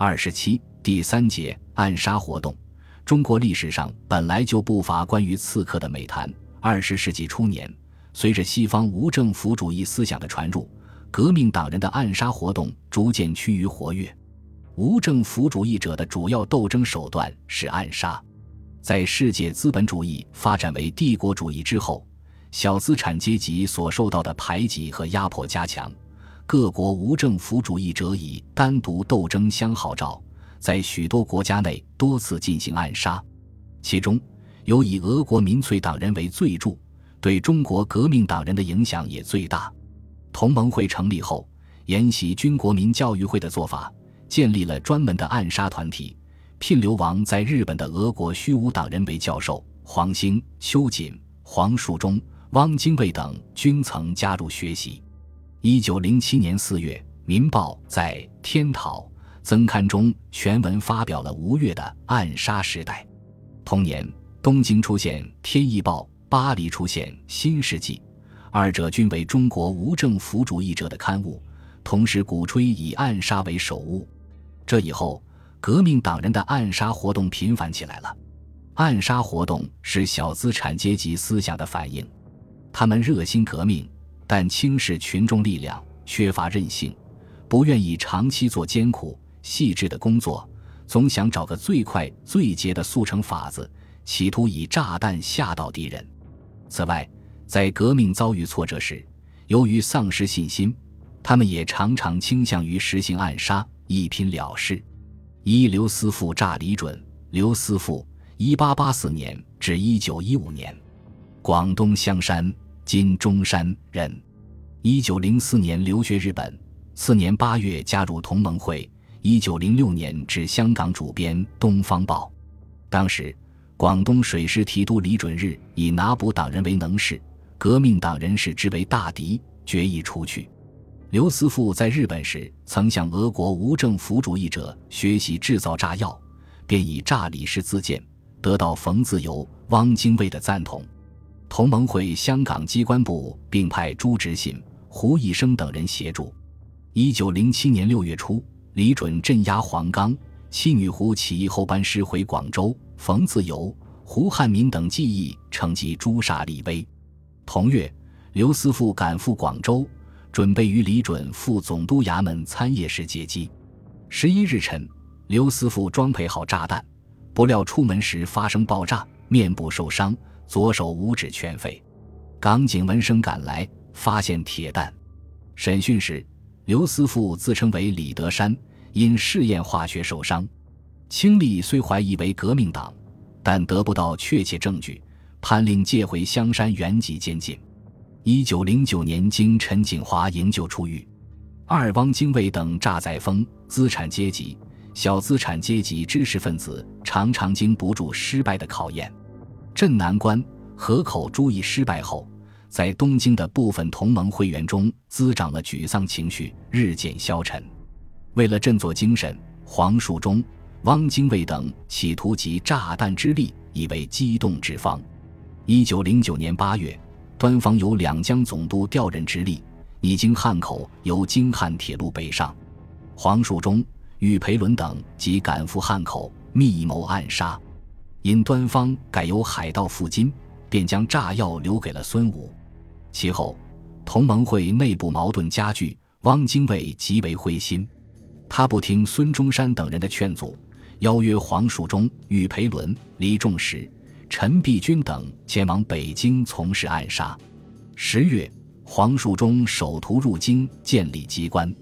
二十七第三节暗杀活动。中国历史上本来就不乏关于刺客的美谈。二十世纪初年，随着西方无政府主义思想的传入，革命党人的暗杀活动逐渐趋于活跃。无政府主义者的主要斗争手段是暗杀。在世界资本主义发展为帝国主义之后，小资产阶级所受到的排挤和压迫加强，各国无政府主义者以单独斗争相号召。在许多国家内多次进行暗杀，其中有以俄国民粹党人为最著，对中国革命党人的影响也最大。同盟会成立后，沿袭军国民教育会的做法，建立了专门的暗杀团体，聘流亡在日本的俄国虚无党人为教授，黄兴、秋瑾、黄树忠、汪精卫等均曾加入学习。一九零七年四月，《民报》在天讨。增刊中全文发表了吴越的暗杀时代。同年，东京出现《天意报》，巴黎出现《新世纪》，二者均为中国无政府主义者的刊物，同时鼓吹以暗杀为首务。这以后，革命党人的暗杀活动频繁起来了。暗杀活动是小资产阶级思想的反应，他们热心革命，但轻视群众力量，缺乏韧性，不愿意长期做艰苦。细致的工作，总想找个最快最捷的速成法子，企图以炸弹吓到敌人。此外，在革命遭遇挫折时，由于丧失信心，他们也常常倾向于实行暗杀，一拼了事。一刘思富炸李准。刘思富，一八八四年至一九一五年，广东香山（今中山）人。一九零四年留学日本，次年八月加入同盟会。一九零六年至香港主编《东方报》，当时广东水师提督李准日以拿捕党人为能事，革命党人士之为大敌，决意除去。刘思富在日本时曾向俄国无政府主义者学习制造炸药，便以炸李氏自荐，得到冯自由、汪精卫的赞同。同盟会香港机关部并派朱执信、胡义生等人协助。一九零七年六月初。李准镇压黄冈七女湖起义后班师回广州，冯自由、胡汉民等记忆乘机诛杀李威。同月，刘思富赶赴广州，准备与李准赴总督衙门参谒时接机。十一日晨，刘思富装配好炸弹，不料出门时发生爆炸，面部受伤，左手五指全废。港警闻声赶来，发现铁蛋。审讯时，刘思富自称为李德山。因试验化学受伤，清吏虽怀疑为革命党，但得不到确切证据，判令借回香山原籍监禁。一九零九年，经陈景华营救出狱。二汪精卫等诈载风资产阶级、小资产阶级知识分子常常经不住失败的考验。镇南关、河口诸役失败后，在东京的部分同盟会员中滋长了沮丧情绪，日渐消沉。为了振作精神，黄树忠、汪精卫等企图集炸弹之力，以为机动之方。一九零九年八月，端方由两江总督调任直隶，已经汉口，由京汉铁路北上。黄树忠、郁培伦等即赶赴汉口，密谋暗杀。因端方改由海盗付金，便将炸药留给了孙武。其后，同盟会内部矛盾加剧，汪精卫极为灰心。他不听孙中山等人的劝阻，邀约黄树忠、郁培伦、李仲实、陈璧君等前往北京从事暗杀。十月，黄树忠首图入京建立机关。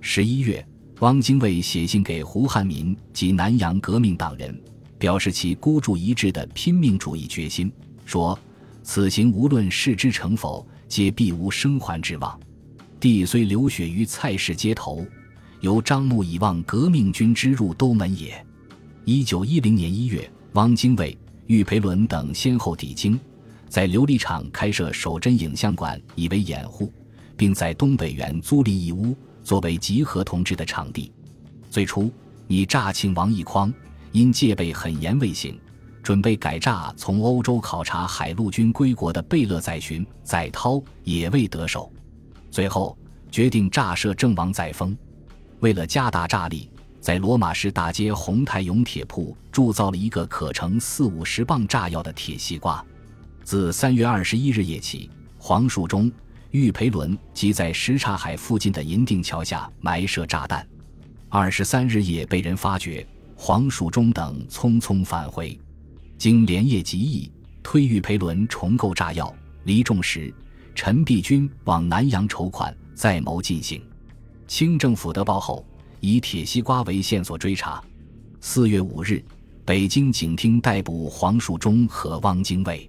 十一月，汪精卫写信给胡汉民及南洋革命党人，表示其孤注一掷的拼命主义决心，说：“此行无论事之成否，皆必无生还之望。地虽流血于菜市街头。”由张目以望革命军之入都门也。一九一零年一月，汪精卫、郁培伦等先后抵京，在琉璃厂开设守真影像馆以为掩护，并在东北园租赁一屋作为集合同志的场地。最初，以诈庆王一匡因戒备很严未行，准备改炸从欧洲考察海陆军归国的贝勒载洵、载涛，也未得手。最后决定炸设郑王载沣。为了加大炸力，在罗马市大街红台永铁铺铸造了一个可盛四五十磅炸药的铁西瓜。自三月二十一日夜起，黄树忠、玉培伦即在什刹海附近的银锭桥下埋设炸弹。二十三日夜被人发觉，黄树忠等匆匆返回。经连夜集议，推玉培伦重构炸药。黎仲时、陈璧君往南阳筹款，再谋进行。清政府得报后，以铁西瓜为线索追查。四月五日，北京警厅逮捕黄树忠和汪精卫。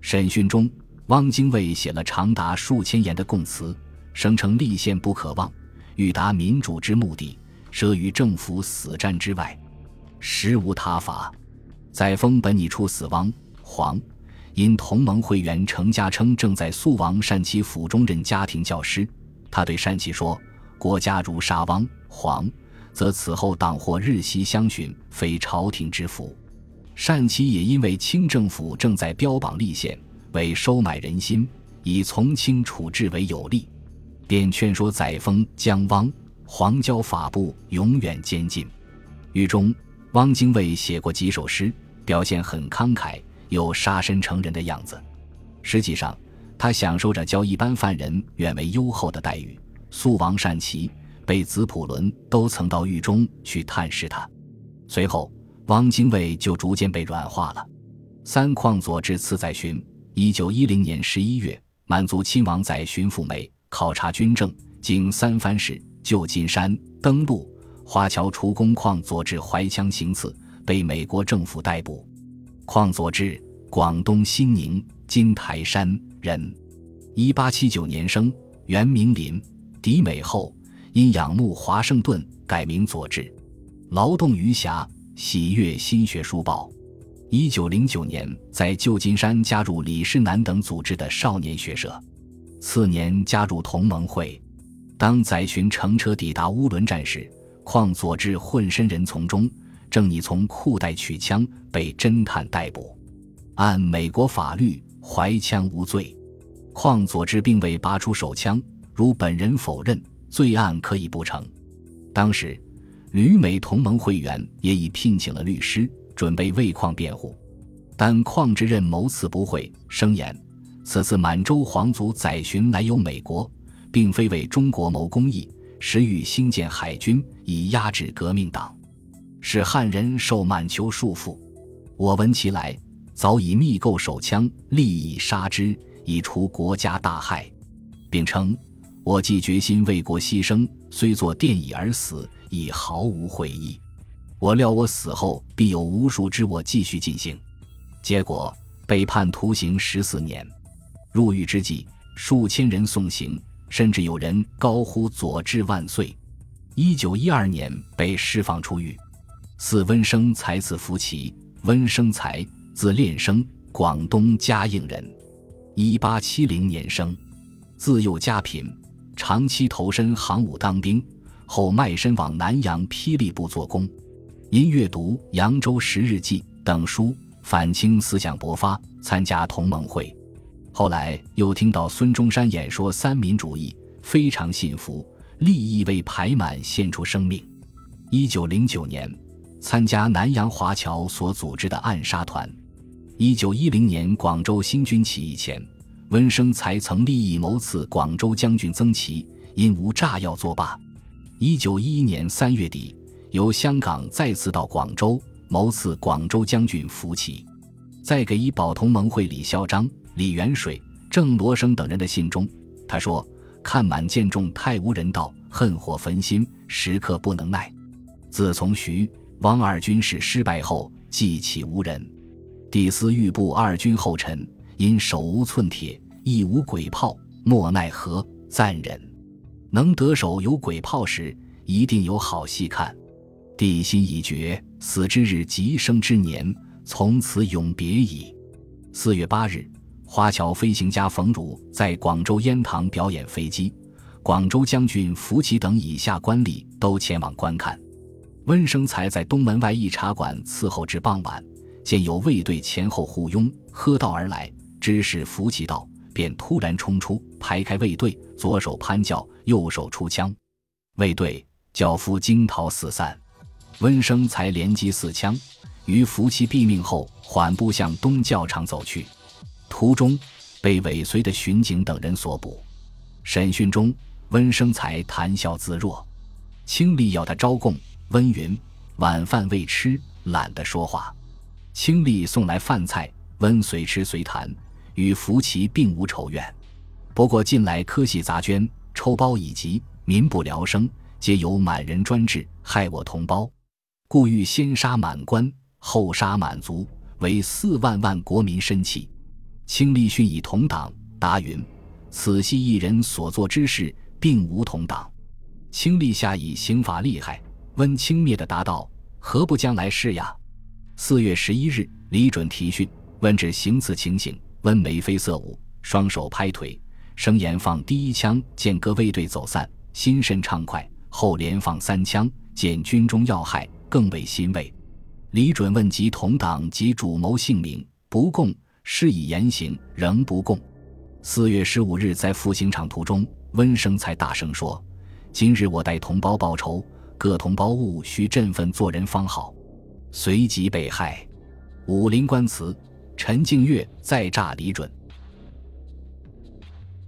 审讯中，汪精卫写了长达数千言的供词，声称立宪不可忘，欲达民主之目的，设与政府死战之外，实无他法。载沣本拟处死汪黄。因同盟会员程家称正在肃王单其府中任家庭教师，他对单其说：“国家如杀汪黄，则此后党或日夕相寻，非朝廷之福。”单其也因为清政府正在标榜立宪，为收买人心，以从轻处置为有利，便劝说载沣将汪黄交法部，永远监禁。狱中，汪精卫写过几首诗，表现很慷慨。有杀身成仁的样子，实际上，他享受着较一般犯人远为优厚的待遇。肃王善奇、被子普伦都曾到狱中去探视他。随后，汪精卫就逐渐被软化了。三矿佐治次载巡，一九一零年十一月，满族亲王载巡赴美考察军政，经三藩市、旧金山登陆，华侨除工况佐治怀枪行刺，被美国政府逮捕。邝佐治，广东新宁金台山人，一八七九年生，原名林，抵美后因仰慕华盛顿，改名佐治。劳动余暇，喜阅新学书报。一九零九年在旧金山加入李世南等组织的少年学社，次年加入同盟会。当载洵乘车抵达乌伦站时，邝佐治混身人丛中。正拟从裤袋取枪，被侦探逮捕。按美国法律，怀枪无罪。邝佐之并未拔出手枪，如本人否认，罪案可以不成。当时，旅美同盟会员也已聘请了律师，准备为邝辩护。但邝之任谋刺不讳，声言此次满洲皇族载巡来由美国，并非为中国谋公益，时欲兴建海军，以压制革命党。使汉人受满求束缚，我闻其来，早已密购手枪，利以杀之，以除国家大害，并称我既决心为国牺牲，虽作电椅而死，已毫无悔意。我料我死后必有无数之我继续进行，结果被判徒刑十四年。入狱之际，数千人送行，甚至有人高呼“佐治万岁”。一九一二年被释放出狱。四温生才子福齐，温生才，字练生，广东嘉应人，一八七零年生，自幼家贫，长期投身行伍当兵，后卖身往南洋霹雳部做工。因阅读《扬州十日记》等书，反清思想勃发，参加同盟会。后来又听到孙中山演说三民主义，非常信服，立意为排满献出生命。一九零九年。参加南洋华侨所组织的暗杀团。一九一零年广州新军起义前，温生才曾立意谋刺广州将军曾琦，因无炸药作罢。一九一一年三月底，由香港再次到广州谋刺广州将军福奇。在给以保同盟会李孝章、李元水、郑罗生等人的信中，他说：“看满见众太无人道，恨火焚心，时刻不能耐。自从徐。”汪二军事失败后，记起无人。帝司欲部二军后尘，因手无寸铁，亦无鬼炮，莫奈何。赞人能得手有鬼炮时，一定有好戏看。帝心已决，死之日即生之年，从此永别矣。四月八日，华侨飞行家冯汝在广州烟塘表演飞机，广州将军福奇等以下官吏都前往观看。温生才在东门外一茶馆伺候至傍晚，见有卫队前后护拥，喝道而来，知是福奇到，便突然冲出，排开卫队，左手攀轿，右手出枪，卫队轿夫惊逃四散。温生才连击四枪，于服其毙命后，缓步向东教场走去。途中被尾随的巡警等人所捕。审讯中，温生才谈笑自若。清吏要他招供，温云：“晚饭未吃，懒得说话。”清吏送来饭菜，温随吃随谈，与福其并无仇怨。不过近来科系杂捐、抽包以及民不聊生，皆由满人专制，害我同胞，故欲先杀满官，后杀满族，为四万万国民生气。清吏训以同党，答云：“此系一人所做之事，并无同党。”清吏下以刑法厉害，温轻蔑的答道：“何不将来试呀？”四月十一日，李准提讯，问至行刺情形，温眉飞色舞，双手拍腿，声言放第一枪，见各卫队走散，心甚畅快；后连放三枪，见军中要害，更为欣慰。李准问及同党及主谋姓名，不供，施以严刑，仍不供。四月十五日，在赴刑场途中，温生才大声说：“今日我代同胞报仇，各同胞务须振奋做人方好。”随即被害。武林官词，陈静月再诈李准。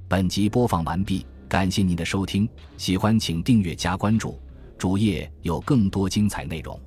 本集播放完毕，感谢您的收听，喜欢请订阅加关注，主页有更多精彩内容。